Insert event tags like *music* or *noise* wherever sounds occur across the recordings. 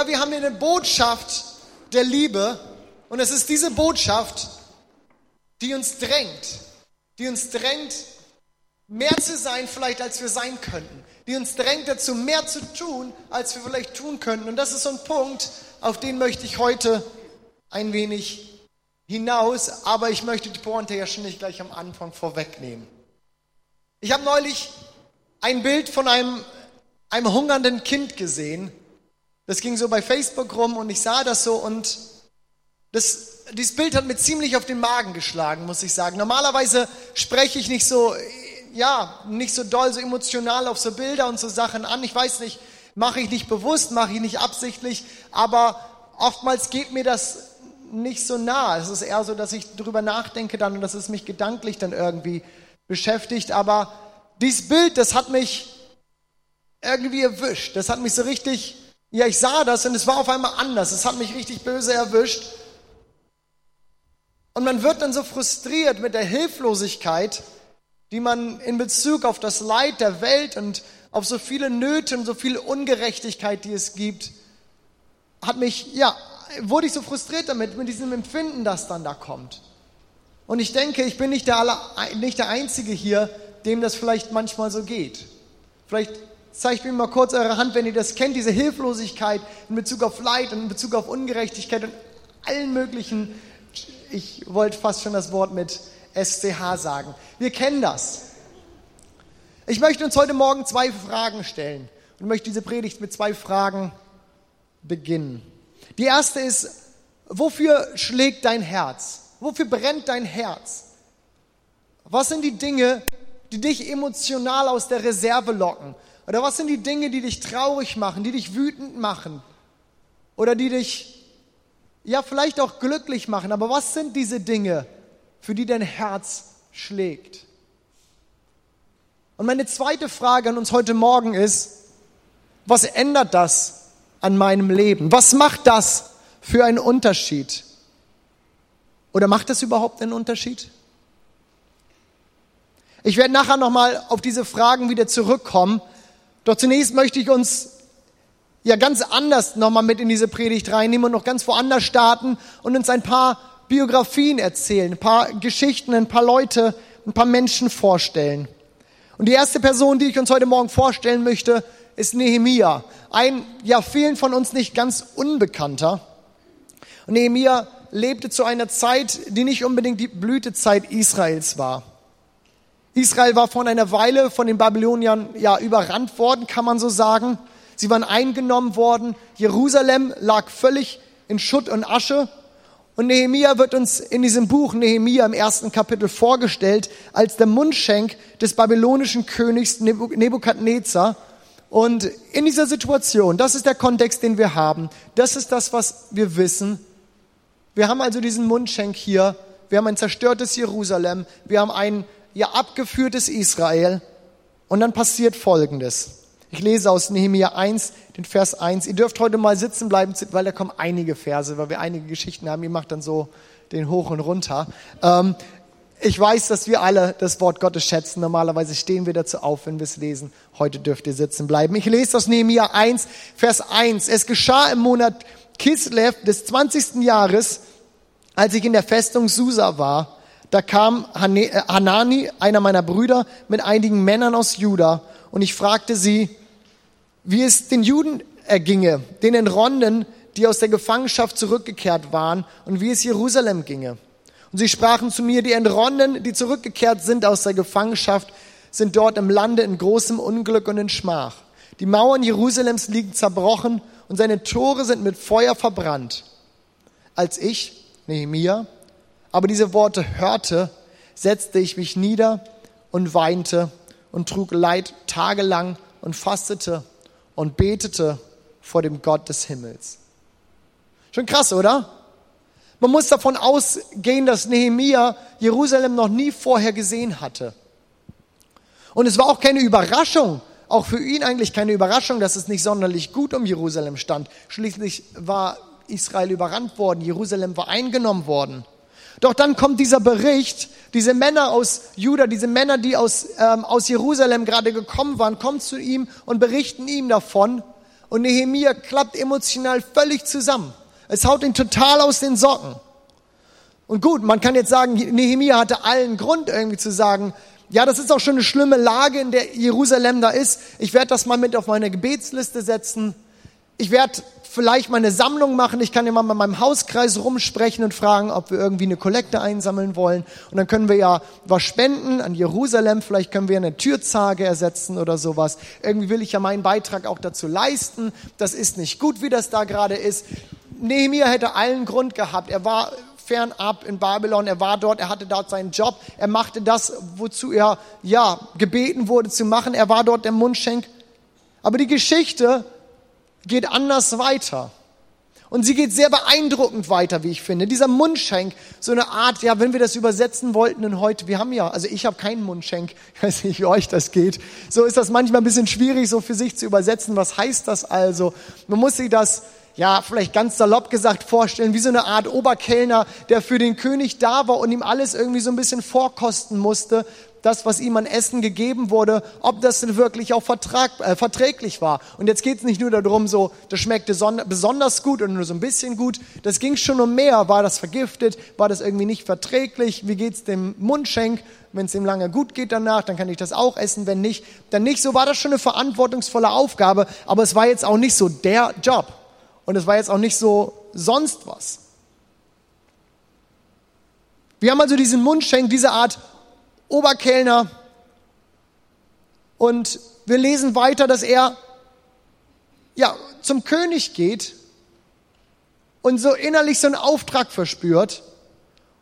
Ja, wir haben hier eine Botschaft der Liebe und es ist diese Botschaft, die uns drängt, die uns drängt, mehr zu sein vielleicht, als wir sein könnten, die uns drängt dazu, mehr zu tun, als wir vielleicht tun könnten. Und das ist so ein Punkt, auf den möchte ich heute ein wenig hinaus, aber ich möchte die Pointe ja schon nicht gleich am Anfang vorwegnehmen. Ich habe neulich ein Bild von einem, einem hungernden Kind gesehen. Das ging so bei Facebook rum und ich sah das so und das, dieses Bild hat mir ziemlich auf den Magen geschlagen, muss ich sagen. Normalerweise spreche ich nicht so, ja, nicht so doll, so emotional auf so Bilder und so Sachen an. Ich weiß nicht, mache ich nicht bewusst, mache ich nicht absichtlich, aber oftmals geht mir das nicht so nah. Es ist eher so, dass ich drüber nachdenke dann und dass es mich gedanklich dann irgendwie beschäftigt. Aber dieses Bild, das hat mich irgendwie erwischt. Das hat mich so richtig, ja, ich sah das und es war auf einmal anders. Es hat mich richtig böse erwischt. Und man wird dann so frustriert mit der Hilflosigkeit, die man in Bezug auf das Leid der Welt und auf so viele Nöte und so viel Ungerechtigkeit, die es gibt, hat mich, ja, wurde ich so frustriert damit, mit diesem Empfinden, das dann da kommt. Und ich denke, ich bin nicht der, aller, nicht der Einzige hier, dem das vielleicht manchmal so geht. Vielleicht zeigt mir mal kurz eure Hand, wenn ihr das kennt, diese Hilflosigkeit in Bezug auf Leid und in Bezug auf Ungerechtigkeit und allen möglichen ich wollte fast schon das Wort mit SCH sagen. Wir kennen das. Ich möchte uns heute Morgen zwei Fragen stellen und möchte diese Predigt mit zwei Fragen beginnen. Die erste ist, wofür schlägt dein Herz? Wofür brennt dein Herz? Was sind die Dinge, die dich emotional aus der Reserve locken? Oder was sind die Dinge, die dich traurig machen, die dich wütend machen? Oder die dich ja vielleicht auch glücklich machen, aber was sind diese Dinge, für die dein Herz schlägt? Und meine zweite Frage an uns heute Morgen ist, was ändert das an meinem Leben? Was macht das für einen Unterschied? Oder macht das überhaupt einen Unterschied? Ich werde nachher nochmal auf diese Fragen wieder zurückkommen. Doch zunächst möchte ich uns ja ganz anders nochmal mit in diese Predigt reinnehmen und noch ganz woanders starten und uns ein paar Biografien erzählen, ein paar Geschichten, ein paar Leute, ein paar Menschen vorstellen. Und die erste Person, die ich uns heute Morgen vorstellen möchte, ist Nehemia. Ein, ja, vielen von uns nicht ganz unbekannter. Und Nehemia lebte zu einer Zeit, die nicht unbedingt die Blütezeit Israels war. Israel war vor einer Weile von den Babyloniern ja überrannt worden, kann man so sagen. Sie waren eingenommen worden. Jerusalem lag völlig in Schutt und Asche. Und Nehemia wird uns in diesem Buch Nehemia im ersten Kapitel vorgestellt als der Mundschenk des babylonischen Königs Nebukadnezar. Und in dieser Situation, das ist der Kontext, den wir haben, das ist das, was wir wissen. Wir haben also diesen Mundschenk hier, wir haben ein zerstörtes Jerusalem, wir haben ein ja abgeführtes Israel. Und dann passiert Folgendes. Ich lese aus Nehemiah 1, den Vers 1. Ihr dürft heute mal sitzen bleiben, weil da kommen einige Verse, weil wir einige Geschichten haben. Ihr macht dann so den hoch und runter. Ähm, ich weiß, dass wir alle das Wort Gottes schätzen. Normalerweise stehen wir dazu auf, wenn wir es lesen. Heute dürft ihr sitzen bleiben. Ich lese aus Nehemiah 1, Vers 1. Es geschah im Monat Kislev des 20. Jahres, als ich in der Festung Susa war. Da kam äh, Hanani, einer meiner Brüder, mit einigen Männern aus Juda. Und ich fragte sie, wie es den Juden erginge, den Entronnen, die aus der Gefangenschaft zurückgekehrt waren, und wie es Jerusalem ginge. Und sie sprachen zu mir, die Entronnen, die zurückgekehrt sind aus der Gefangenschaft, sind dort im Lande in großem Unglück und in Schmach. Die Mauern Jerusalems liegen zerbrochen und seine Tore sind mit Feuer verbrannt. Als ich, Nehemia, aber diese Worte hörte, setzte ich mich nieder und weinte und trug Leid tagelang und fastete und betete vor dem Gott des Himmels. Schon krass, oder? Man muss davon ausgehen, dass Nehemia Jerusalem noch nie vorher gesehen hatte. Und es war auch keine Überraschung, auch für ihn eigentlich keine Überraschung, dass es nicht sonderlich gut um Jerusalem stand. Schließlich war Israel überrannt worden, Jerusalem war eingenommen worden. Doch dann kommt dieser Bericht, diese Männer aus Juda, diese Männer, die aus, ähm, aus Jerusalem gerade gekommen waren, kommen zu ihm und berichten ihm davon. und Nehemia klappt emotional völlig zusammen. Es haut ihn total aus den Socken. Und gut, man kann jetzt sagen, Nehemia hatte allen Grund irgendwie zu sagen, ja, das ist auch schon eine schlimme Lage, in der Jerusalem da ist. Ich werde das mal mit auf meine Gebetsliste setzen. Ich werde vielleicht mal eine Sammlung machen. Ich kann ja mal mit meinem Hauskreis rumsprechen und fragen, ob wir irgendwie eine Kollekte einsammeln wollen. Und dann können wir ja was spenden an Jerusalem. Vielleicht können wir eine Türzage ersetzen oder sowas. Irgendwie will ich ja meinen Beitrag auch dazu leisten. Das ist nicht gut, wie das da gerade ist. Nehemiah hätte allen Grund gehabt. Er war fernab in Babylon. Er war dort, er hatte dort seinen Job. Er machte das, wozu er, ja, gebeten wurde zu machen. Er war dort der Mundschenk. Aber die Geschichte geht anders weiter. Und sie geht sehr beeindruckend weiter, wie ich finde. Dieser Mundschenk, so eine Art, ja, wenn wir das übersetzen wollten in heute, wir haben ja, also ich habe keinen Mundschenk, *laughs* ich weiß nicht, wie euch das geht. So ist das manchmal ein bisschen schwierig, so für sich zu übersetzen. Was heißt das also? Man muss sich das, ja, vielleicht ganz salopp gesagt vorstellen, wie so eine Art Oberkellner, der für den König da war und ihm alles irgendwie so ein bisschen vorkosten musste, das, was ihm an Essen gegeben wurde, ob das denn wirklich auch vertrag, äh, verträglich war. Und jetzt geht es nicht nur darum, so, das schmeckte besonders gut und nur so ein bisschen gut. Das ging schon um mehr. War das vergiftet? War das irgendwie nicht verträglich? Wie geht's dem Mundschenk? Wenn es ihm lange gut geht danach, dann kann ich das auch essen. Wenn nicht, dann nicht. So war das schon eine verantwortungsvolle Aufgabe. Aber es war jetzt auch nicht so der Job. Und es war jetzt auch nicht so sonst was. Wir haben also diesen Mundschenk, diese Art Oberkellner. Und wir lesen weiter, dass er ja, zum König geht und so innerlich so einen Auftrag verspürt.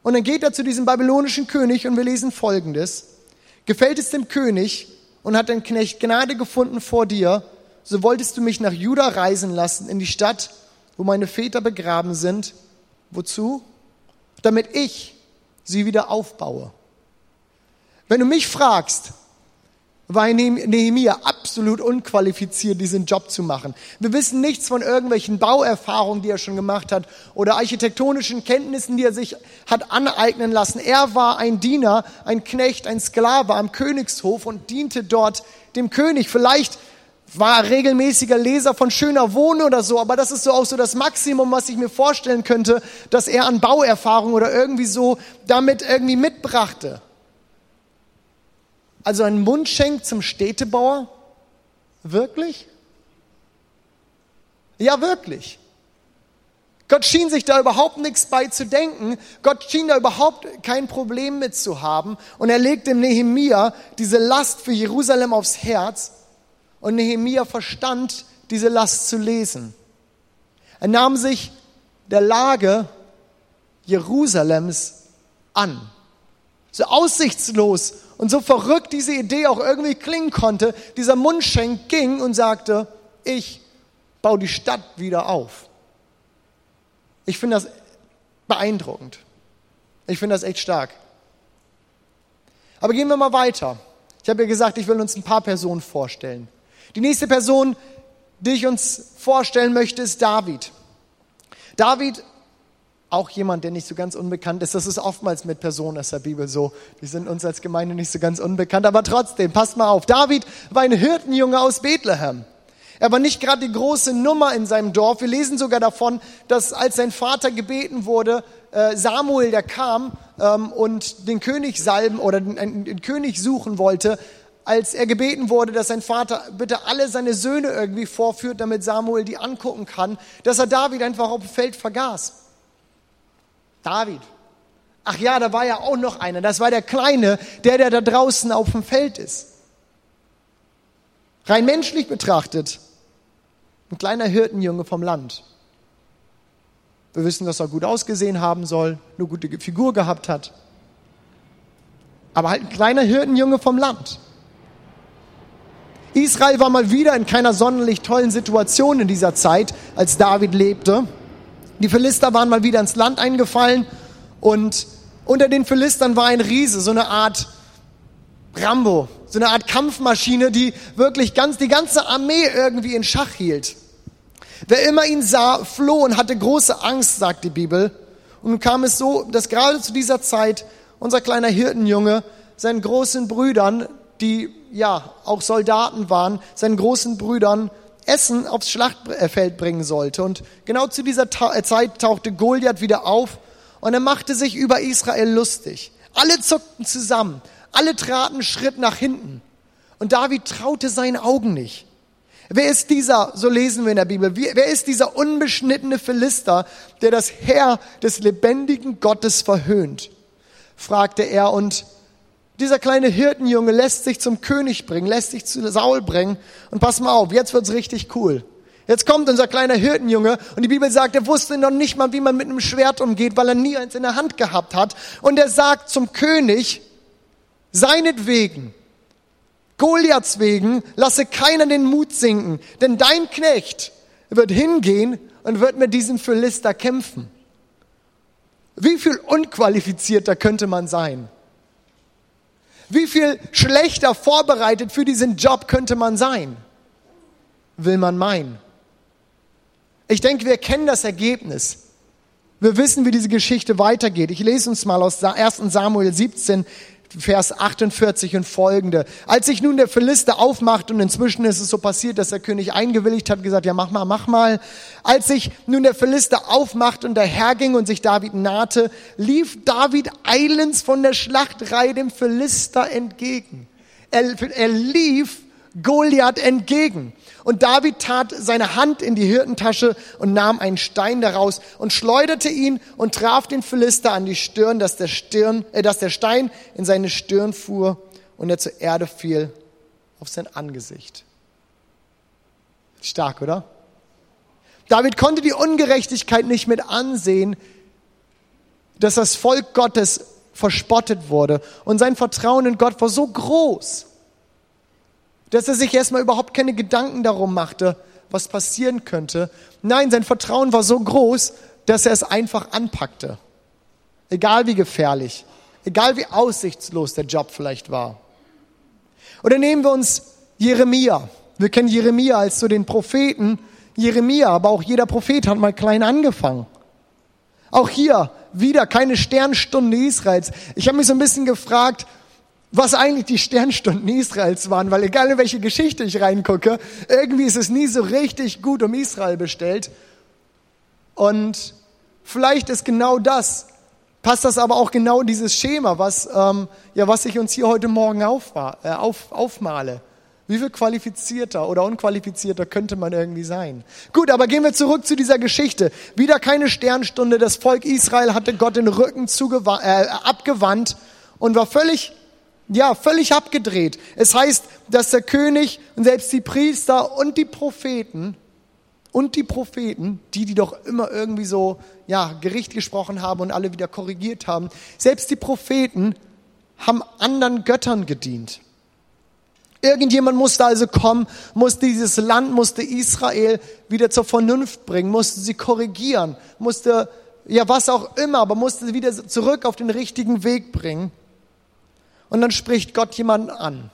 Und dann geht er zu diesem babylonischen König und wir lesen Folgendes. Gefällt es dem König und hat den Knecht Gnade gefunden vor dir, so wolltest du mich nach Juda reisen lassen, in die Stadt, wo meine Väter begraben sind. Wozu? Damit ich sie wieder aufbaue. Wenn du mich fragst, war Nehemiah absolut unqualifiziert, diesen Job zu machen. Wir wissen nichts von irgendwelchen Bauerfahrungen, die er schon gemacht hat oder architektonischen Kenntnissen, die er sich hat aneignen lassen. Er war ein Diener, ein Knecht, ein Sklave am Königshof und diente dort dem König. Vielleicht war er regelmäßiger Leser von Schöner Wohnen oder so, aber das ist so auch so das Maximum, was ich mir vorstellen könnte, dass er an Bauerfahrung oder irgendwie so damit irgendwie mitbrachte. Also ein Mundschenk zum Städtebauer? Wirklich? Ja, wirklich. Gott schien sich da überhaupt nichts bei zu denken. Gott schien da überhaupt kein Problem mit zu haben. Und er legt dem Nehemia diese Last für Jerusalem aufs Herz. Und Nehemia verstand, diese Last zu lesen. Er nahm sich der Lage Jerusalems an. So aussichtslos und so verrückt diese Idee auch irgendwie klingen konnte, dieser Mundschenk ging und sagte, ich baue die Stadt wieder auf. Ich finde das beeindruckend. Ich finde das echt stark. Aber gehen wir mal weiter. Ich habe ja gesagt, ich will uns ein paar Personen vorstellen. Die nächste Person, die ich uns vorstellen möchte, ist David. David auch jemand, der nicht so ganz unbekannt ist. Das ist oftmals mit Personen aus der Bibel so. Die sind uns als Gemeinde nicht so ganz unbekannt, aber trotzdem, passt mal auf. David war ein Hirtenjunge aus Bethlehem. Er war nicht gerade die große Nummer in seinem Dorf. Wir lesen sogar davon, dass als sein Vater gebeten wurde, äh, Samuel, der kam ähm, und den König salben oder den König suchen wollte, als er gebeten wurde, dass sein Vater bitte alle seine Söhne irgendwie vorführt, damit Samuel die angucken kann, dass er David einfach auf dem Feld vergaß. David. Ach ja, da war ja auch noch einer. Das war der Kleine, der, der da draußen auf dem Feld ist. Rein menschlich betrachtet, ein kleiner Hirtenjunge vom Land. Wir wissen, dass er gut ausgesehen haben soll, eine gute Figur gehabt hat. Aber halt ein kleiner Hirtenjunge vom Land. Israel war mal wieder in keiner sonderlich tollen Situation in dieser Zeit, als David lebte. Die Philister waren mal wieder ins Land eingefallen und unter den Philistern war ein Riese, so eine Art Rambo, so eine Art Kampfmaschine, die wirklich ganz, die ganze Armee irgendwie in Schach hielt. Wer immer ihn sah, floh und hatte große Angst, sagt die Bibel. Und nun kam es so, dass gerade zu dieser Zeit unser kleiner Hirtenjunge seinen großen Brüdern, die ja auch Soldaten waren, seinen großen Brüdern Essen aufs Schlachtfeld bringen sollte. Und genau zu dieser äh, Zeit tauchte Goliath wieder auf und er machte sich über Israel lustig. Alle zuckten zusammen, alle traten Schritt nach hinten. Und David traute seinen Augen nicht. Wer ist dieser, so lesen wir in der Bibel, wer ist dieser unbeschnittene Philister, der das Herr des lebendigen Gottes verhöhnt? fragte er und dieser kleine Hirtenjunge lässt sich zum König bringen, lässt sich zu Saul bringen und pass mal auf, jetzt wird's richtig cool. Jetzt kommt unser kleiner Hirtenjunge und die Bibel sagt, er wusste noch nicht mal, wie man mit einem Schwert umgeht, weil er nie eins in der Hand gehabt hat. Und er sagt zum König, seinetwegen Goliaths wegen lasse keiner den Mut sinken, denn dein Knecht wird hingehen und wird mit diesem Philister kämpfen. Wie viel unqualifizierter könnte man sein? Wie viel schlechter vorbereitet für diesen Job könnte man sein? Will man meinen. Ich denke, wir kennen das Ergebnis. Wir wissen, wie diese Geschichte weitergeht. Ich lese uns mal aus 1 Samuel 17, Vers 48 und folgende. Als sich nun der Philister aufmacht und inzwischen ist es so passiert, dass der König eingewilligt hat, gesagt, ja mach mal, mach mal. Als sich nun der Philister aufmacht und daherging und sich David nahte, lief David eilends von der Schlachtreihe dem Philister entgegen. Er, er lief Goliath entgegen. Und David tat seine Hand in die Hirtentasche und nahm einen Stein daraus und schleuderte ihn und traf den Philister an die Stirn, dass der, Stirn, äh, dass der Stein in seine Stirn fuhr und er zur Erde fiel auf sein Angesicht. Stark, oder? David konnte die Ungerechtigkeit nicht mit ansehen, dass das Volk Gottes verspottet wurde. Und sein Vertrauen in Gott war so groß, dass er sich erstmal überhaupt keine Gedanken darum machte, was passieren könnte. Nein, sein Vertrauen war so groß, dass er es einfach anpackte. Egal wie gefährlich, egal wie aussichtslos der Job vielleicht war. Oder nehmen wir uns Jeremia. Wir kennen Jeremia als so den Propheten. Jeremia, aber auch jeder Prophet hat mal klein angefangen. Auch hier wieder keine Sternstunde Israels. Ich habe mich so ein bisschen gefragt, was eigentlich die Sternstunden Israels waren, weil egal in welche Geschichte ich reingucke, irgendwie ist es nie so richtig gut um Israel bestellt. Und vielleicht ist genau das, passt das aber auch genau in dieses Schema, was, ähm, ja, was ich uns hier heute Morgen auf, äh, auf, aufmale. Wie viel qualifizierter oder unqualifizierter könnte man irgendwie sein? Gut, aber gehen wir zurück zu dieser Geschichte. Wieder keine Sternstunde. Das Volk Israel hatte Gott den Rücken äh, abgewandt und war völlig ja, völlig abgedreht. Es heißt, dass der König und selbst die Priester und die Propheten und die Propheten, die, die doch immer irgendwie so, ja, Gericht gesprochen haben und alle wieder korrigiert haben, selbst die Propheten haben anderen Göttern gedient. Irgendjemand musste also kommen, musste dieses Land, musste Israel wieder zur Vernunft bringen, musste sie korrigieren, musste, ja, was auch immer, aber musste sie wieder zurück auf den richtigen Weg bringen. Und dann spricht Gott jemanden an.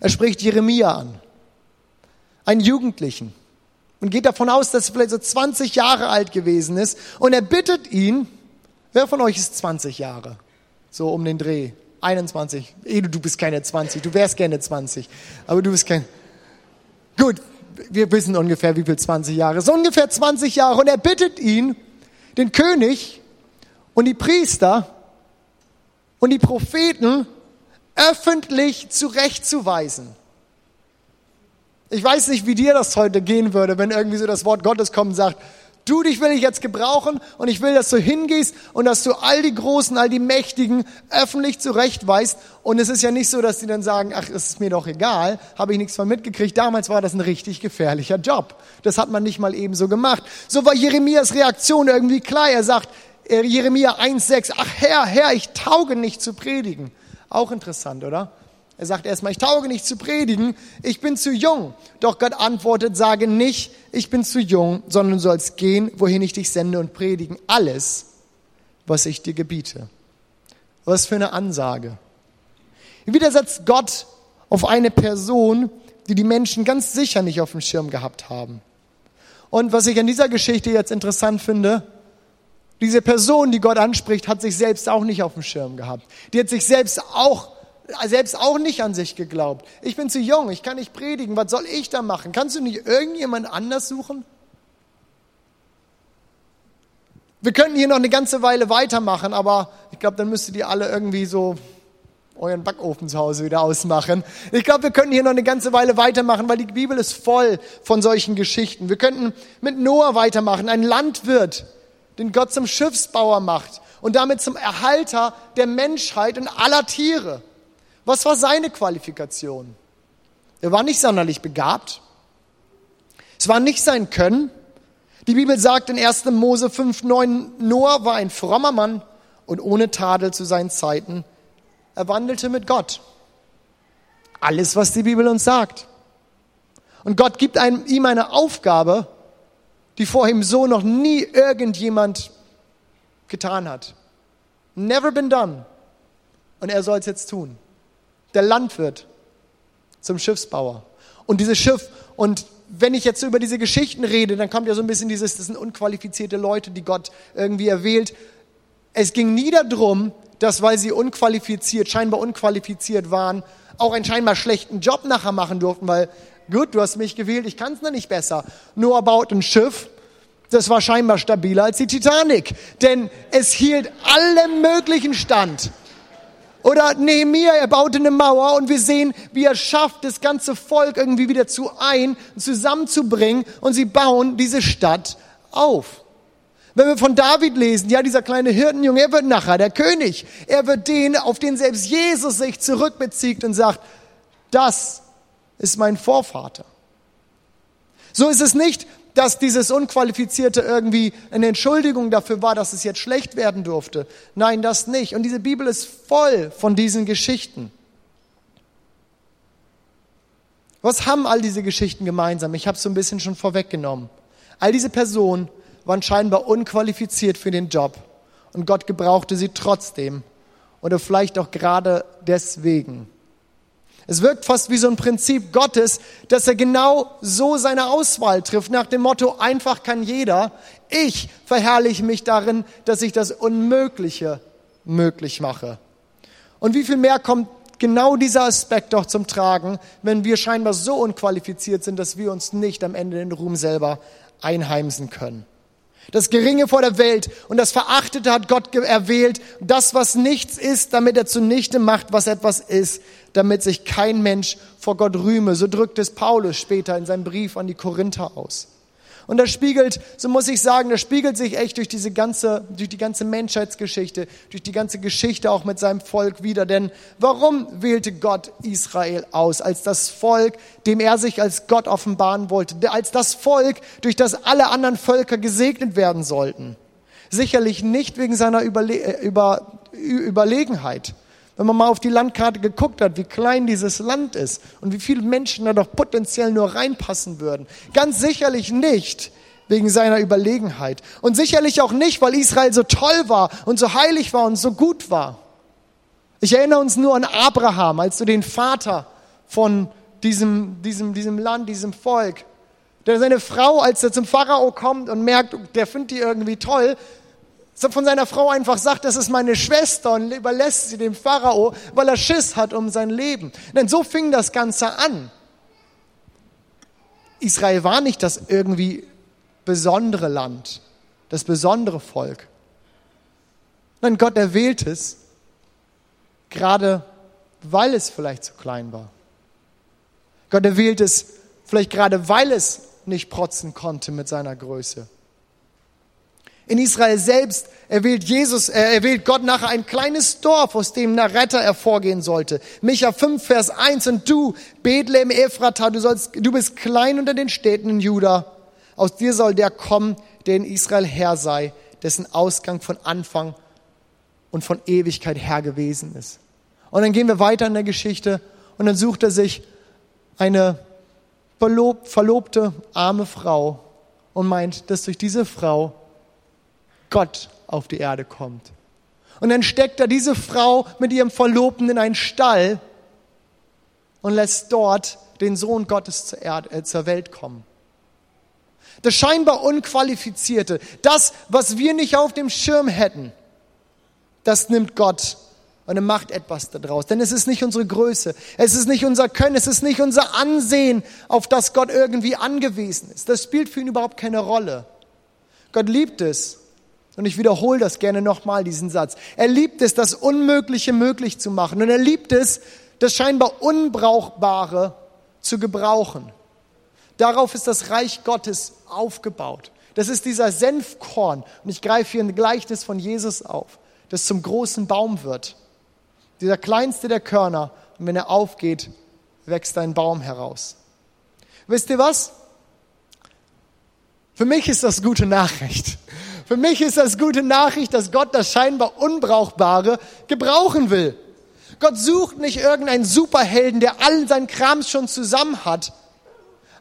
Er spricht Jeremia an, einen Jugendlichen, und geht davon aus, dass er vielleicht so 20 Jahre alt gewesen ist. Und er bittet ihn, wer von euch ist 20 Jahre? So um den Dreh. 21. Edu, du bist keine 20, du wärst gerne 20, aber du bist kein... Gut, wir wissen ungefähr, wie viel 20 Jahre. So ungefähr 20 Jahre. Und er bittet ihn, den König und die Priester, und die Propheten öffentlich zurechtzuweisen. Ich weiß nicht, wie dir das heute gehen würde, wenn irgendwie so das Wort Gottes kommt und sagt, du, dich will ich jetzt gebrauchen und ich will, dass du hingehst und dass du all die Großen, all die Mächtigen öffentlich zurechtweist. Und es ist ja nicht so, dass die dann sagen, ach, es ist mir doch egal, habe ich nichts von mitgekriegt. Damals war das ein richtig gefährlicher Job. Das hat man nicht mal ebenso gemacht. So war Jeremias Reaktion irgendwie klar. Er sagt, Jeremia 1,6, ach Herr, Herr, ich tauge nicht zu predigen. Auch interessant, oder? Er sagt erstmal, ich tauge nicht zu predigen, ich bin zu jung. Doch Gott antwortet, sage nicht, ich bin zu jung, sondern du sollst gehen, wohin ich dich sende und predigen alles, was ich dir gebiete. Was für eine Ansage. Wieder setzt Gott auf eine Person, die die Menschen ganz sicher nicht auf dem Schirm gehabt haben. Und was ich an dieser Geschichte jetzt interessant finde, diese Person, die Gott anspricht, hat sich selbst auch nicht auf dem Schirm gehabt. Die hat sich selbst auch selbst auch nicht an sich geglaubt. Ich bin zu jung, ich kann nicht predigen, was soll ich da machen? Kannst du nicht irgendjemand anders suchen? Wir könnten hier noch eine ganze Weile weitermachen, aber ich glaube, dann müsstet ihr alle irgendwie so euren Backofen zu Hause wieder ausmachen. Ich glaube, wir könnten hier noch eine ganze Weile weitermachen, weil die Bibel ist voll von solchen Geschichten. Wir könnten mit Noah weitermachen, ein Landwirt, den Gott zum Schiffsbauer macht und damit zum Erhalter der Menschheit und aller Tiere. Was war seine Qualifikation? Er war nicht sonderlich begabt. Es war nicht sein Können. Die Bibel sagt in 1. Mose 5,9, Noah war ein frommer Mann und ohne Tadel zu seinen Zeiten er wandelte mit Gott. Alles, was die Bibel uns sagt. Und Gott gibt einem, ihm eine Aufgabe, die vor ihm so noch nie irgendjemand getan hat. Never been done. Und er soll es jetzt tun. Der Landwirt zum Schiffsbauer. Und dieses Schiff, und wenn ich jetzt über diese Geschichten rede, dann kommt ja so ein bisschen dieses, das sind unqualifizierte Leute, die Gott irgendwie erwählt. Es ging nie darum, dass weil sie unqualifiziert, scheinbar unqualifiziert waren, auch einen scheinbar schlechten Job nachher machen durften, weil gut, du hast mich gewählt, ich kann es noch nicht besser. Noah baut ein Schiff, das war scheinbar stabiler als die Titanic, denn es hielt allem möglichen stand. Oder Nehemiah, er baute eine Mauer und wir sehen, wie er schafft, das ganze Volk irgendwie wieder zu ein, zusammenzubringen und sie bauen diese Stadt auf. Wenn wir von David lesen, ja, dieser kleine Hirtenjunge, er wird nachher der König. Er wird den, auf den selbst Jesus sich zurückbezieht und sagt, das ist mein Vorvater. So ist es nicht, dass dieses Unqualifizierte irgendwie eine Entschuldigung dafür war, dass es jetzt schlecht werden durfte. Nein, das nicht. Und diese Bibel ist voll von diesen Geschichten. Was haben all diese Geschichten gemeinsam? Ich habe es so ein bisschen schon vorweggenommen. All diese Personen waren scheinbar unqualifiziert für den Job und Gott gebrauchte sie trotzdem oder vielleicht auch gerade deswegen. Es wirkt fast wie so ein Prinzip Gottes, dass er genau so seine Auswahl trifft, nach dem Motto, einfach kann jeder. Ich verherrliche mich darin, dass ich das Unmögliche möglich mache. Und wie viel mehr kommt genau dieser Aspekt doch zum Tragen, wenn wir scheinbar so unqualifiziert sind, dass wir uns nicht am Ende den Ruhm selber einheimsen können. Das Geringe vor der Welt und das Verachtete hat Gott erwählt. Das, was nichts ist, damit er zunichte macht, was etwas ist, damit sich kein Mensch vor Gott rühme. So drückt es Paulus später in seinem Brief an die Korinther aus. Und das spiegelt, so muss ich sagen, das spiegelt sich echt durch diese ganze, durch die ganze Menschheitsgeschichte, durch die ganze Geschichte auch mit seinem Volk wieder. Denn warum wählte Gott Israel aus als das Volk, dem er sich als Gott offenbaren wollte, als das Volk, durch das alle anderen Völker gesegnet werden sollten? Sicherlich nicht wegen seiner Überle äh, Über Überlegenheit, wenn man mal auf die Landkarte geguckt hat, wie klein dieses Land ist und wie viele Menschen da doch potenziell nur reinpassen würden. Ganz sicherlich nicht wegen seiner Überlegenheit. Und sicherlich auch nicht, weil Israel so toll war und so heilig war und so gut war. Ich erinnere uns nur an Abraham, als du den Vater von diesem, diesem, diesem Land, diesem Volk, der seine Frau, als er zum Pharao kommt und merkt, der findet die irgendwie toll, von seiner Frau einfach sagt, das ist meine Schwester und überlässt sie dem Pharao, weil er Schiss hat um sein Leben. Denn so fing das Ganze an. Israel war nicht das irgendwie besondere Land, das besondere Volk. Nein, Gott erwählt es, gerade weil es vielleicht zu klein war. Gott erwählt es vielleicht gerade, weil es nicht protzen konnte mit seiner Größe. In Israel selbst erwählt Jesus, äh, erwählt Gott nachher ein kleines Dorf, aus dem ein Retter hervorgehen sollte. Micha 5, Vers 1. Und du, Bethlehem Ephrata, du sollst, du bist klein unter den Städten in Juda. Aus dir soll der kommen, der in Israel Herr sei, dessen Ausgang von Anfang und von Ewigkeit her gewesen ist. Und dann gehen wir weiter in der Geschichte und dann sucht er sich eine verlobte arme Frau und meint, dass durch diese Frau Gott auf die Erde kommt. Und dann steckt er diese Frau mit ihrem Verlobten in einen Stall und lässt dort den Sohn Gottes zur, Erde, äh, zur Welt kommen. Das scheinbar Unqualifizierte, das, was wir nicht auf dem Schirm hätten, das nimmt Gott Und er macht etwas daraus. Denn es ist nicht unsere Größe, es ist nicht unser Können, es ist nicht unser Ansehen, auf das Gott irgendwie angewiesen ist. Das spielt für ihn überhaupt keine Rolle. Gott liebt es. Und ich wiederhole das gerne nochmal, diesen Satz. Er liebt es, das Unmögliche möglich zu machen. Und er liebt es, das scheinbar Unbrauchbare zu gebrauchen. Darauf ist das Reich Gottes aufgebaut. Das ist dieser Senfkorn. Und ich greife hier ein Gleichnis von Jesus auf, das zum großen Baum wird. Dieser kleinste der Körner. Und wenn er aufgeht, wächst ein Baum heraus. Wisst ihr was? Für mich ist das gute Nachricht. Für mich ist das gute Nachricht, dass Gott das scheinbar Unbrauchbare gebrauchen will. Gott sucht nicht irgendeinen Superhelden, der all sein Krams schon zusammen hat.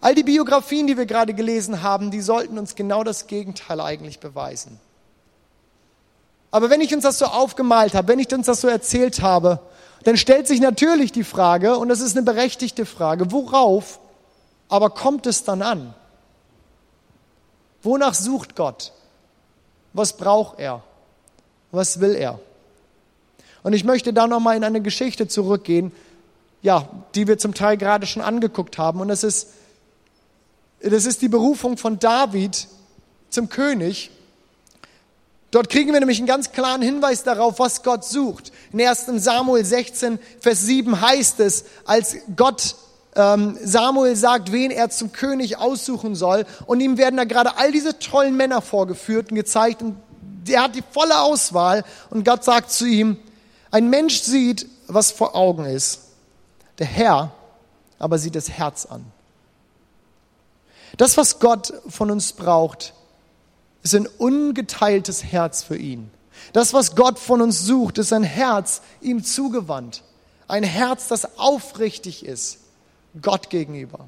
All die Biografien, die wir gerade gelesen haben, die sollten uns genau das Gegenteil eigentlich beweisen. Aber wenn ich uns das so aufgemalt habe, wenn ich uns das so erzählt habe, dann stellt sich natürlich die Frage, und das ist eine berechtigte Frage, worauf aber kommt es dann an? Wonach sucht Gott? Was braucht er? Was will er? Und ich möchte da nochmal in eine Geschichte zurückgehen, ja, die wir zum Teil gerade schon angeguckt haben. Und das ist, das ist die Berufung von David zum König. Dort kriegen wir nämlich einen ganz klaren Hinweis darauf, was Gott sucht. In 1. Samuel 16, Vers 7 heißt es, als Gott ähm, Samuel sagt, wen er zum König aussuchen soll. Und ihm werden da gerade all diese tollen Männer vorgeführt und gezeigt. Und er hat die volle Auswahl. Und Gott sagt zu ihm, ein Mensch sieht, was vor Augen ist. Der Herr aber sieht das Herz an. Das, was Gott von uns braucht, ist ein ungeteiltes Herz für ihn. Das, was Gott von uns sucht, ist ein Herz ihm zugewandt. Ein Herz, das aufrichtig ist Gott gegenüber.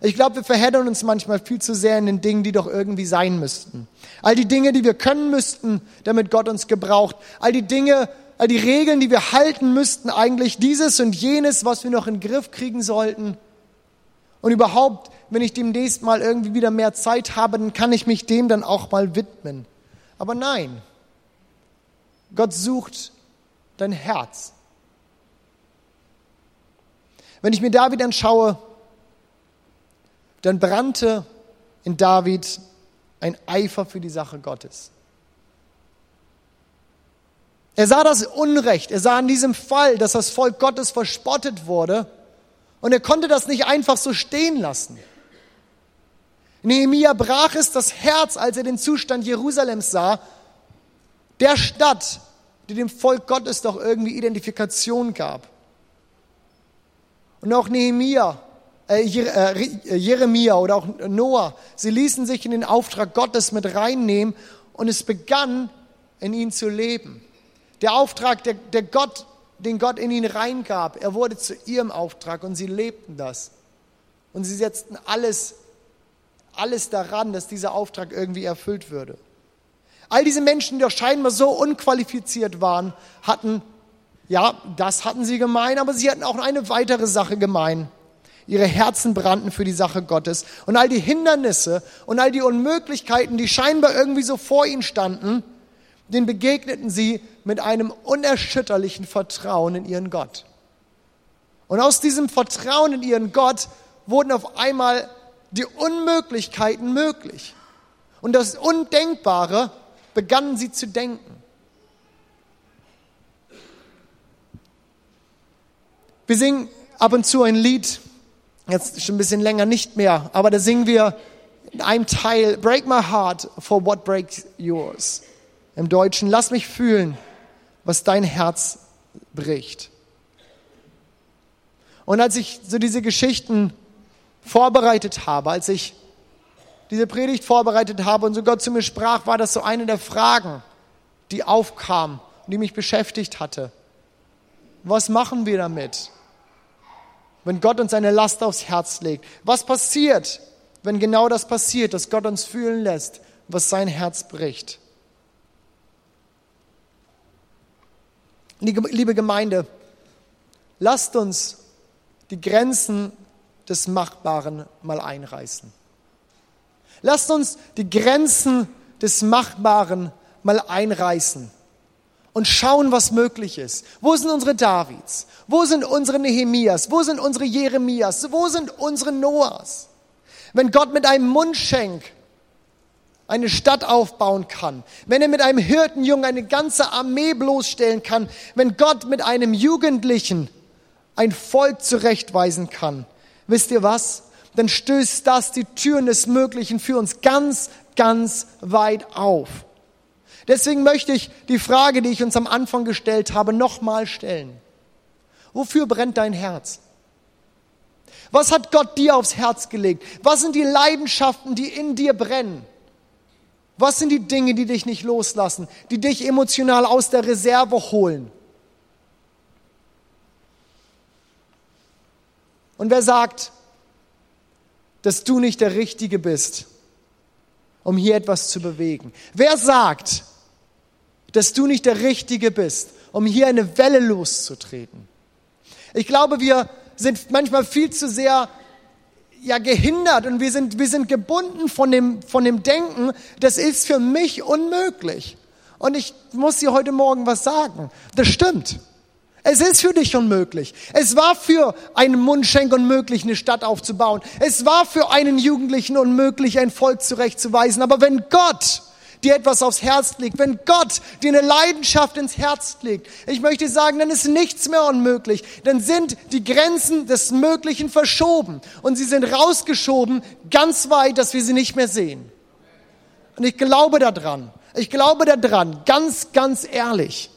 Ich glaube, wir verheddern uns manchmal viel zu sehr in den Dingen, die doch irgendwie sein müssten. All die Dinge, die wir können müssten, damit Gott uns gebraucht. All die Dinge, all die Regeln, die wir halten müssten, eigentlich dieses und jenes, was wir noch in den Griff kriegen sollten. Und überhaupt, wenn ich demnächst mal irgendwie wieder mehr Zeit habe, dann kann ich mich dem dann auch mal widmen. Aber nein, Gott sucht dein Herz. Wenn ich mir David anschaue, dann brannte in David ein Eifer für die Sache Gottes. Er sah das Unrecht, er sah in diesem Fall, dass das Volk Gottes verspottet wurde und er konnte das nicht einfach so stehen lassen. Nehemia brach es das Herz, als er den Zustand Jerusalems sah, der Stadt, die dem Volk Gottes doch irgendwie Identifikation gab. Und auch Nehemia, äh, äh, Jeremia oder auch Noah, sie ließen sich in den Auftrag Gottes mit reinnehmen und es begann in ihnen zu leben. Der Auftrag, der, der Gott, den Gott in ihnen reingab, er wurde zu ihrem Auftrag und sie lebten das. Und sie setzten alles, alles daran, dass dieser Auftrag irgendwie erfüllt würde. All diese Menschen, die doch scheinbar so unqualifiziert waren, hatten ja, das hatten sie gemein, aber sie hatten auch eine weitere Sache gemein. Ihre Herzen brannten für die Sache Gottes. Und all die Hindernisse und all die Unmöglichkeiten, die scheinbar irgendwie so vor ihnen standen, denen begegneten sie mit einem unerschütterlichen Vertrauen in ihren Gott. Und aus diesem Vertrauen in ihren Gott wurden auf einmal die Unmöglichkeiten möglich. Und das Undenkbare begannen sie zu denken. Wir singen ab und zu ein Lied, jetzt schon ein bisschen länger nicht mehr, aber da singen wir in einem Teil Break my heart for what breaks yours. Im Deutschen, lass mich fühlen, was dein Herz bricht. Und als ich so diese Geschichten vorbereitet habe, als ich diese Predigt vorbereitet habe und so Gott zu mir sprach, war das so eine der Fragen, die aufkam und die mich beschäftigt hatte. Was machen wir damit? Wenn Gott uns eine Last aufs Herz legt? Was passiert, wenn genau das passiert, dass Gott uns fühlen lässt, was sein Herz bricht? Liebe Gemeinde, lasst uns die Grenzen des Machbaren mal einreißen. Lasst uns die Grenzen des Machbaren mal einreißen und schauen, was möglich ist. Wo sind unsere Davids? Wo sind unsere Nehemias? Wo sind unsere Jeremias? Wo sind unsere Noahs? Wenn Gott mit einem Mundschenk eine Stadt aufbauen kann, wenn er mit einem Hirtenjungen eine ganze Armee bloßstellen kann, wenn Gott mit einem Jugendlichen ein Volk zurechtweisen kann, wisst ihr was? Dann stößt das die Türen des Möglichen für uns ganz, ganz weit auf. Deswegen möchte ich die Frage, die ich uns am Anfang gestellt habe, nochmal stellen. Wofür brennt dein Herz? Was hat Gott dir aufs Herz gelegt? Was sind die Leidenschaften, die in dir brennen? Was sind die Dinge, die dich nicht loslassen, die dich emotional aus der Reserve holen? Und wer sagt, dass du nicht der Richtige bist, um hier etwas zu bewegen? Wer sagt, dass du nicht der Richtige bist, um hier eine Welle loszutreten? Ich glaube, wir sind manchmal viel zu sehr ja gehindert und wir sind, wir sind gebunden von dem, von dem Denken, das ist für mich unmöglich. Und ich muss dir heute Morgen was sagen. Das stimmt. Es ist für dich unmöglich. Es war für einen Mundschenk unmöglich, eine Stadt aufzubauen. Es war für einen Jugendlichen unmöglich, ein Volk zurechtzuweisen. Aber wenn Gott dir etwas aufs Herz legt, wenn Gott dir eine Leidenschaft ins Herz legt, ich möchte sagen, dann ist nichts mehr unmöglich. Dann sind die Grenzen des Möglichen verschoben und sie sind rausgeschoben ganz weit, dass wir sie nicht mehr sehen. Und ich glaube daran. Ich glaube daran, ganz, ganz ehrlich.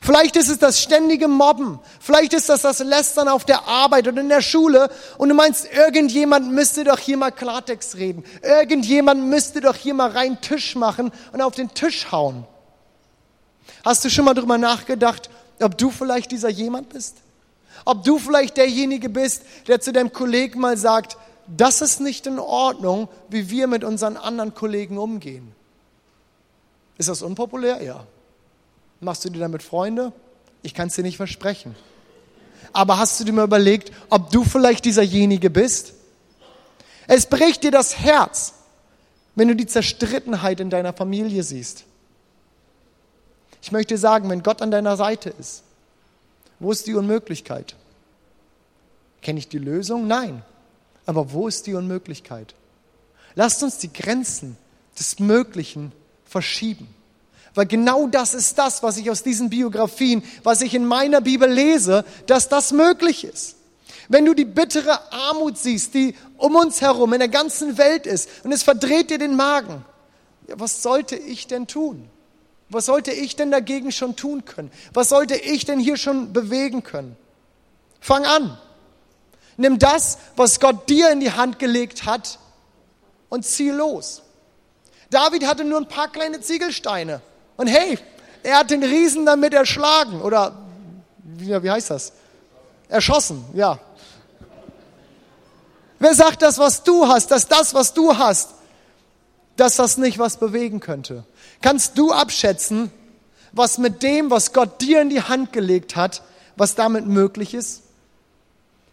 Vielleicht ist es das ständige Mobben. Vielleicht ist das das Lästern auf der Arbeit oder in der Schule. Und du meinst, irgendjemand müsste doch hier mal Klartext reden. Irgendjemand müsste doch hier mal rein Tisch machen und auf den Tisch hauen. Hast du schon mal drüber nachgedacht, ob du vielleicht dieser jemand bist? Ob du vielleicht derjenige bist, der zu deinem Kollegen mal sagt, das ist nicht in Ordnung, wie wir mit unseren anderen Kollegen umgehen. Ist das unpopulär? Ja. Machst du dir damit Freunde? Ich kann es dir nicht versprechen. Aber hast du dir mal überlegt, ob du vielleicht dieserjenige bist? Es bricht dir das Herz, wenn du die Zerstrittenheit in deiner Familie siehst. Ich möchte sagen, wenn Gott an deiner Seite ist, wo ist die Unmöglichkeit? Kenne ich die Lösung? Nein. Aber wo ist die Unmöglichkeit? Lasst uns die Grenzen des Möglichen verschieben. Weil genau das ist das, was ich aus diesen Biografien, was ich in meiner Bibel lese, dass das möglich ist. Wenn du die bittere Armut siehst, die um uns herum in der ganzen Welt ist und es verdreht dir den Magen, ja, was sollte ich denn tun? Was sollte ich denn dagegen schon tun können? Was sollte ich denn hier schon bewegen können? Fang an. Nimm das, was Gott dir in die Hand gelegt hat und zieh los. David hatte nur ein paar kleine Ziegelsteine. Und hey, er hat den Riesen damit erschlagen oder wie, wie heißt das? Erschossen, ja. Wer sagt das, was du hast, dass das, was du hast, dass das nicht was bewegen könnte? Kannst du abschätzen, was mit dem, was Gott dir in die Hand gelegt hat, was damit möglich ist?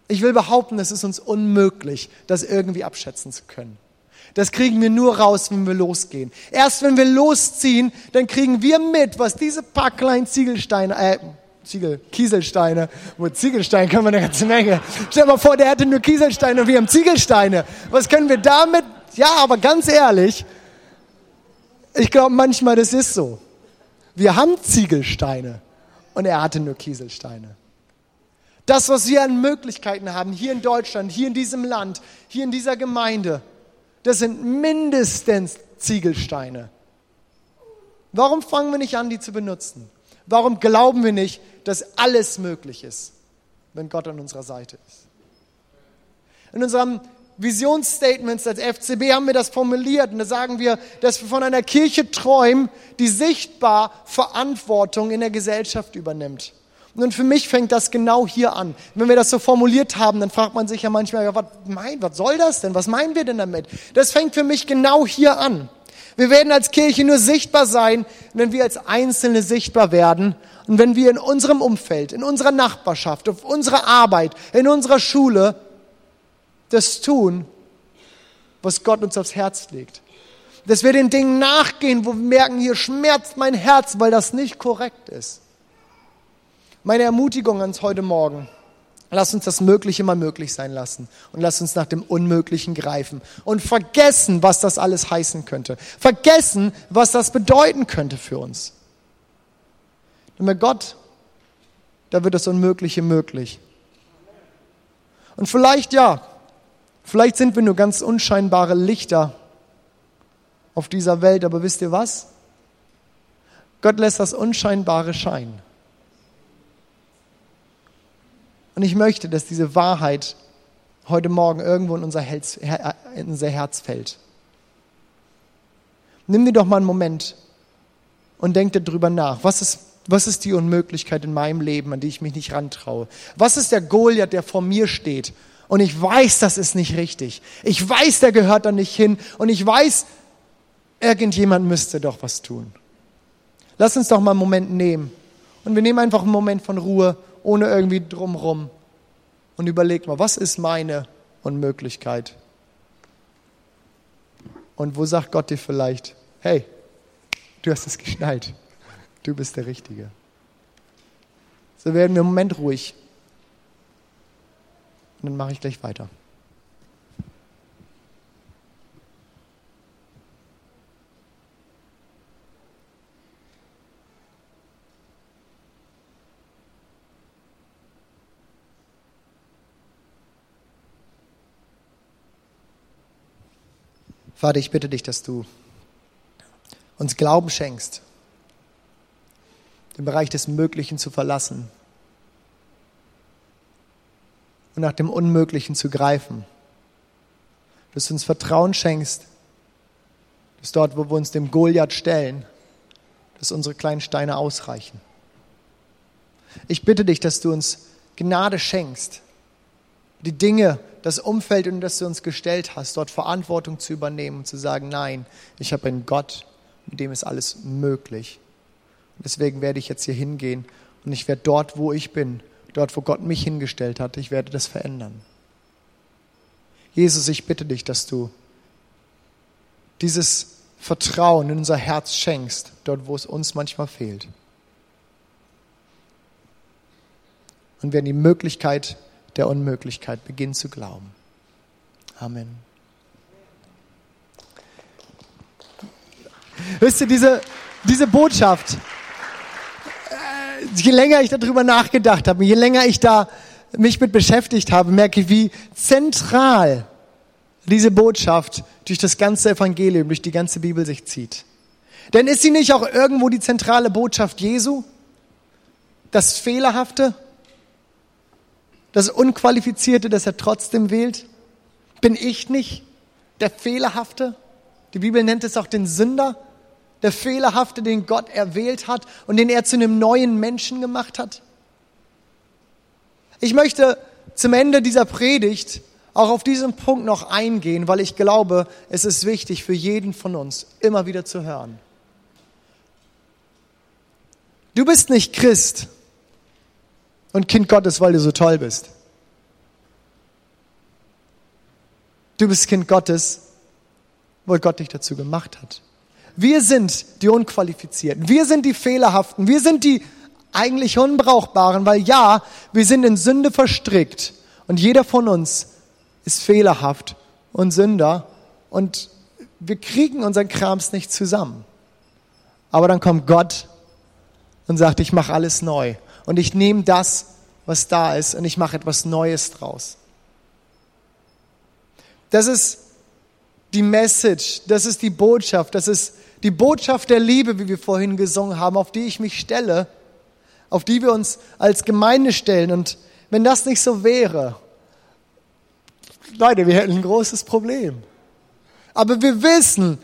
Ich will behaupten, es ist uns unmöglich, das irgendwie abschätzen zu können. Das kriegen wir nur raus, wenn wir losgehen. Erst wenn wir losziehen, dann kriegen wir mit, was diese paar kleinen Ziegelsteine, äh, Ziegel, Kieselsteine, wo Ziegelsteine können wir eine ganze Menge. Stell dir mal vor, der hätte nur Kieselsteine und wir haben Ziegelsteine. Was können wir damit? Ja, aber ganz ehrlich, ich glaube manchmal, das ist so. Wir haben Ziegelsteine und er hatte nur Kieselsteine. Das, was wir an Möglichkeiten haben, hier in Deutschland, hier in diesem Land, hier in dieser Gemeinde, das sind mindestens Ziegelsteine. Warum fangen wir nicht an, die zu benutzen? Warum glauben wir nicht, dass alles möglich ist, wenn Gott an unserer Seite ist? In unserem Visionsstatements als FCB haben wir das formuliert und da sagen wir, dass wir von einer Kirche träumen, die sichtbar Verantwortung in der Gesellschaft übernimmt. Und für mich fängt das genau hier an. Wenn wir das so formuliert haben, dann fragt man sich ja manchmal, ja, was, mein, was soll das denn? Was meinen wir denn damit? Das fängt für mich genau hier an. Wir werden als Kirche nur sichtbar sein, wenn wir als Einzelne sichtbar werden und wenn wir in unserem Umfeld, in unserer Nachbarschaft, auf unserer Arbeit, in unserer Schule das tun, was Gott uns aufs Herz legt. dass wir den Dingen nachgehen, wo wir merken, hier schmerzt mein Herz, weil das nicht korrekt ist. Meine Ermutigung ans heute Morgen. Lass uns das Mögliche mal möglich sein lassen und lass uns nach dem Unmöglichen greifen und vergessen, was das alles heißen könnte. Vergessen, was das bedeuten könnte für uns. Und bei Gott, da wird das Unmögliche möglich. Und vielleicht ja, vielleicht sind wir nur ganz unscheinbare Lichter auf dieser Welt, aber wisst ihr was? Gott lässt das Unscheinbare scheinen. Und ich möchte, dass diese Wahrheit heute Morgen irgendwo in unser Herz, fällt. Nimm dir doch mal einen Moment und denk darüber nach. Was ist, was ist die Unmöglichkeit in meinem Leben, an die ich mich nicht rantraue? Was ist der Goliath, der vor mir steht? Und ich weiß, das ist nicht richtig. Ich weiß, der gehört da nicht hin. Und ich weiß, irgendjemand müsste doch was tun. Lass uns doch mal einen Moment nehmen. Und wir nehmen einfach einen Moment von Ruhe ohne irgendwie drumrum. Und überleg mal, was ist meine Unmöglichkeit? Und wo sagt Gott dir vielleicht, hey, du hast es geschnallt, du bist der Richtige. So werden wir im Moment ruhig. Und dann mache ich gleich weiter. Vater, ich bitte dich, dass du uns Glauben schenkst, den Bereich des Möglichen zu verlassen und nach dem Unmöglichen zu greifen. Dass du uns Vertrauen schenkst, dass dort, wo wir uns dem Goliath stellen, dass unsere kleinen Steine ausreichen. Ich bitte dich, dass du uns Gnade schenkst, die Dinge, das Umfeld, in das du uns gestellt hast, dort Verantwortung zu übernehmen und zu sagen, nein, ich habe einen Gott, mit dem ist alles möglich. Und deswegen werde ich jetzt hier hingehen und ich werde dort, wo ich bin, dort, wo Gott mich hingestellt hat, ich werde das verändern. Jesus, ich bitte dich, dass du dieses Vertrauen in unser Herz schenkst, dort, wo es uns manchmal fehlt. Und wir die Möglichkeit der Unmöglichkeit beginnen zu glauben. Amen. Wisst ihr, diese, diese Botschaft, äh, je länger ich darüber nachgedacht habe, je länger ich da mich mit beschäftigt habe, merke ich, wie zentral diese Botschaft durch das ganze Evangelium, durch die ganze Bibel sich zieht. Denn ist sie nicht auch irgendwo die zentrale Botschaft Jesu? Das Fehlerhafte? Das Unqualifizierte, das er trotzdem wählt? Bin ich nicht der Fehlerhafte? Die Bibel nennt es auch den Sünder, der Fehlerhafte, den Gott erwählt hat und den er zu einem neuen Menschen gemacht hat. Ich möchte zum Ende dieser Predigt auch auf diesen Punkt noch eingehen, weil ich glaube, es ist wichtig für jeden von uns, immer wieder zu hören. Du bist nicht Christ, und Kind Gottes, weil du so toll bist. Du bist Kind Gottes, weil Gott dich dazu gemacht hat. Wir sind die Unqualifizierten. Wir sind die Fehlerhaften. Wir sind die eigentlich Unbrauchbaren, weil ja, wir sind in Sünde verstrickt. Und jeder von uns ist fehlerhaft und Sünder. Und wir kriegen unseren Krams nicht zusammen. Aber dann kommt Gott und sagt, ich mache alles neu und ich nehme das, was da ist, und ich mache etwas Neues draus. Das ist die Message, das ist die Botschaft, das ist die Botschaft der Liebe, wie wir vorhin gesungen haben, auf die ich mich stelle, auf die wir uns als Gemeinde stellen. Und wenn das nicht so wäre, Leute, wir hätten ein großes Problem. Aber wir wissen,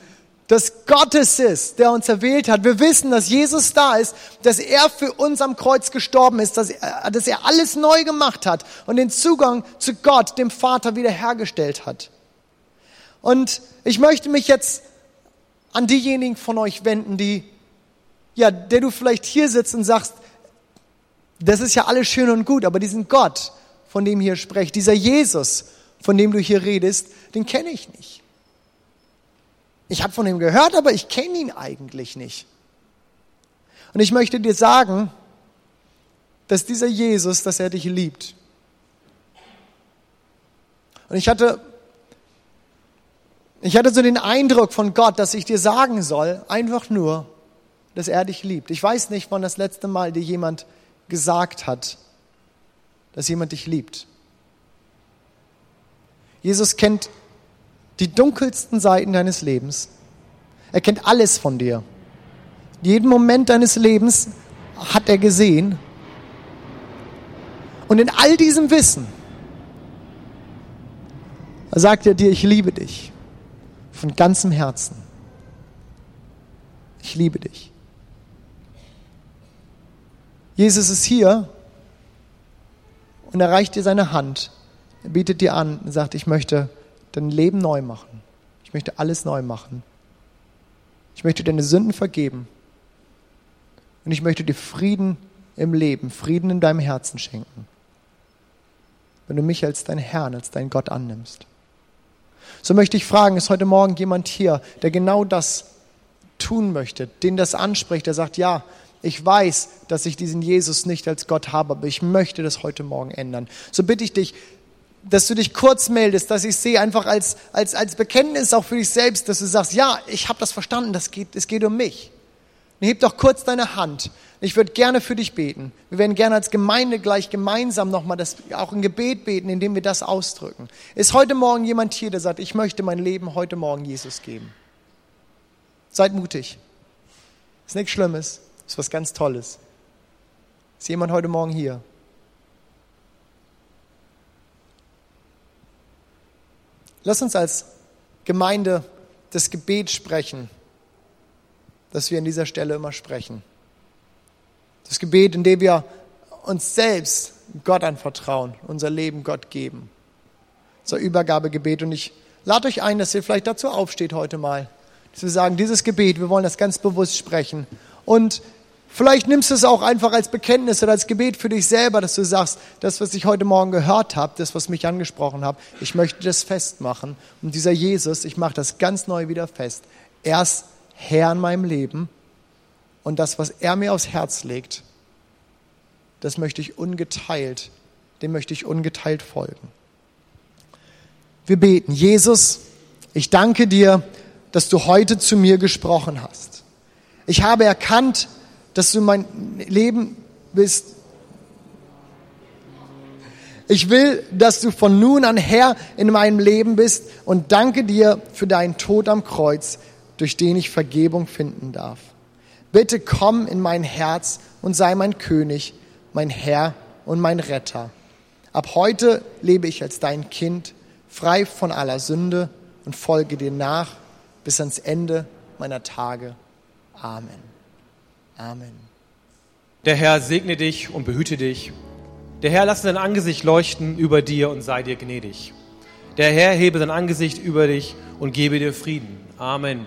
dass Gott es ist, der uns erwählt hat. Wir wissen, dass Jesus da ist, dass er für uns am Kreuz gestorben ist, dass er, dass er alles neu gemacht hat und den Zugang zu Gott, dem Vater, wiederhergestellt hat. Und ich möchte mich jetzt an diejenigen von euch wenden, die, ja, der du vielleicht hier sitzt und sagst, das ist ja alles schön und gut, aber diesen Gott, von dem hier sprecht, dieser Jesus, von dem du hier redest, den kenne ich nicht. Ich habe von ihm gehört, aber ich kenne ihn eigentlich nicht. Und ich möchte dir sagen, dass dieser Jesus, dass er dich liebt. Und ich hatte, ich hatte so den Eindruck von Gott, dass ich dir sagen soll, einfach nur, dass er dich liebt. Ich weiß nicht, wann das letzte Mal dir jemand gesagt hat, dass jemand dich liebt. Jesus kennt die dunkelsten Seiten deines Lebens. Er kennt alles von dir. Jeden Moment deines Lebens hat er gesehen. Und in all diesem Wissen sagt er dir, ich liebe dich von ganzem Herzen. Ich liebe dich. Jesus ist hier und er reicht dir seine Hand. Er bietet dir an und sagt, ich möchte dein Leben neu machen. Ich möchte alles neu machen. Ich möchte deine Sünden vergeben. Und ich möchte dir Frieden im Leben, Frieden in deinem Herzen schenken. Wenn du mich als dein Herrn, als dein Gott annimmst. So möchte ich fragen, ist heute Morgen jemand hier, der genau das tun möchte, den das anspricht, der sagt, ja, ich weiß, dass ich diesen Jesus nicht als Gott habe, aber ich möchte das heute Morgen ändern. So bitte ich dich, dass du dich kurz meldest, dass ich sehe, einfach als, als, als Bekenntnis auch für dich selbst, dass du sagst, ja, ich habe das verstanden, das geht, es geht um mich. Und heb doch kurz deine Hand. Ich würde gerne für dich beten. Wir werden gerne als Gemeinde gleich gemeinsam nochmal das, auch ein Gebet beten, indem wir das ausdrücken. Ist heute Morgen jemand hier, der sagt, ich möchte mein Leben heute Morgen Jesus geben? Seid mutig. Ist nichts Schlimmes. Ist was ganz Tolles. Ist jemand heute Morgen hier? Lass uns als Gemeinde das Gebet sprechen, das wir an dieser Stelle immer sprechen. Das Gebet, in dem wir uns selbst Gott anvertrauen, unser Leben Gott geben. Das Übergabegebet. Und ich lade euch ein, dass ihr vielleicht dazu aufsteht heute mal. Dass wir sagen, dieses Gebet, wir wollen das ganz bewusst sprechen. Und Vielleicht nimmst du es auch einfach als Bekenntnis oder als Gebet für dich selber, dass du sagst, das, was ich heute Morgen gehört habe, das, was mich angesprochen hat, ich möchte das festmachen. Und dieser Jesus, ich mache das ganz neu wieder fest. Er ist Herr in meinem Leben und das, was er mir aufs Herz legt, das möchte ich ungeteilt, dem möchte ich ungeteilt folgen. Wir beten, Jesus, ich danke dir, dass du heute zu mir gesprochen hast. Ich habe erkannt, dass du mein Leben bist. Ich will, dass du von nun an Herr in meinem Leben bist und danke dir für deinen Tod am Kreuz, durch den ich Vergebung finden darf. Bitte komm in mein Herz und sei mein König, mein Herr und mein Retter. Ab heute lebe ich als dein Kind, frei von aller Sünde und folge dir nach bis ans Ende meiner Tage. Amen. Amen. Der Herr segne dich und behüte dich. Der Herr lasse sein Angesicht leuchten über dir und sei dir gnädig. Der Herr hebe sein Angesicht über dich und gebe dir Frieden. Amen.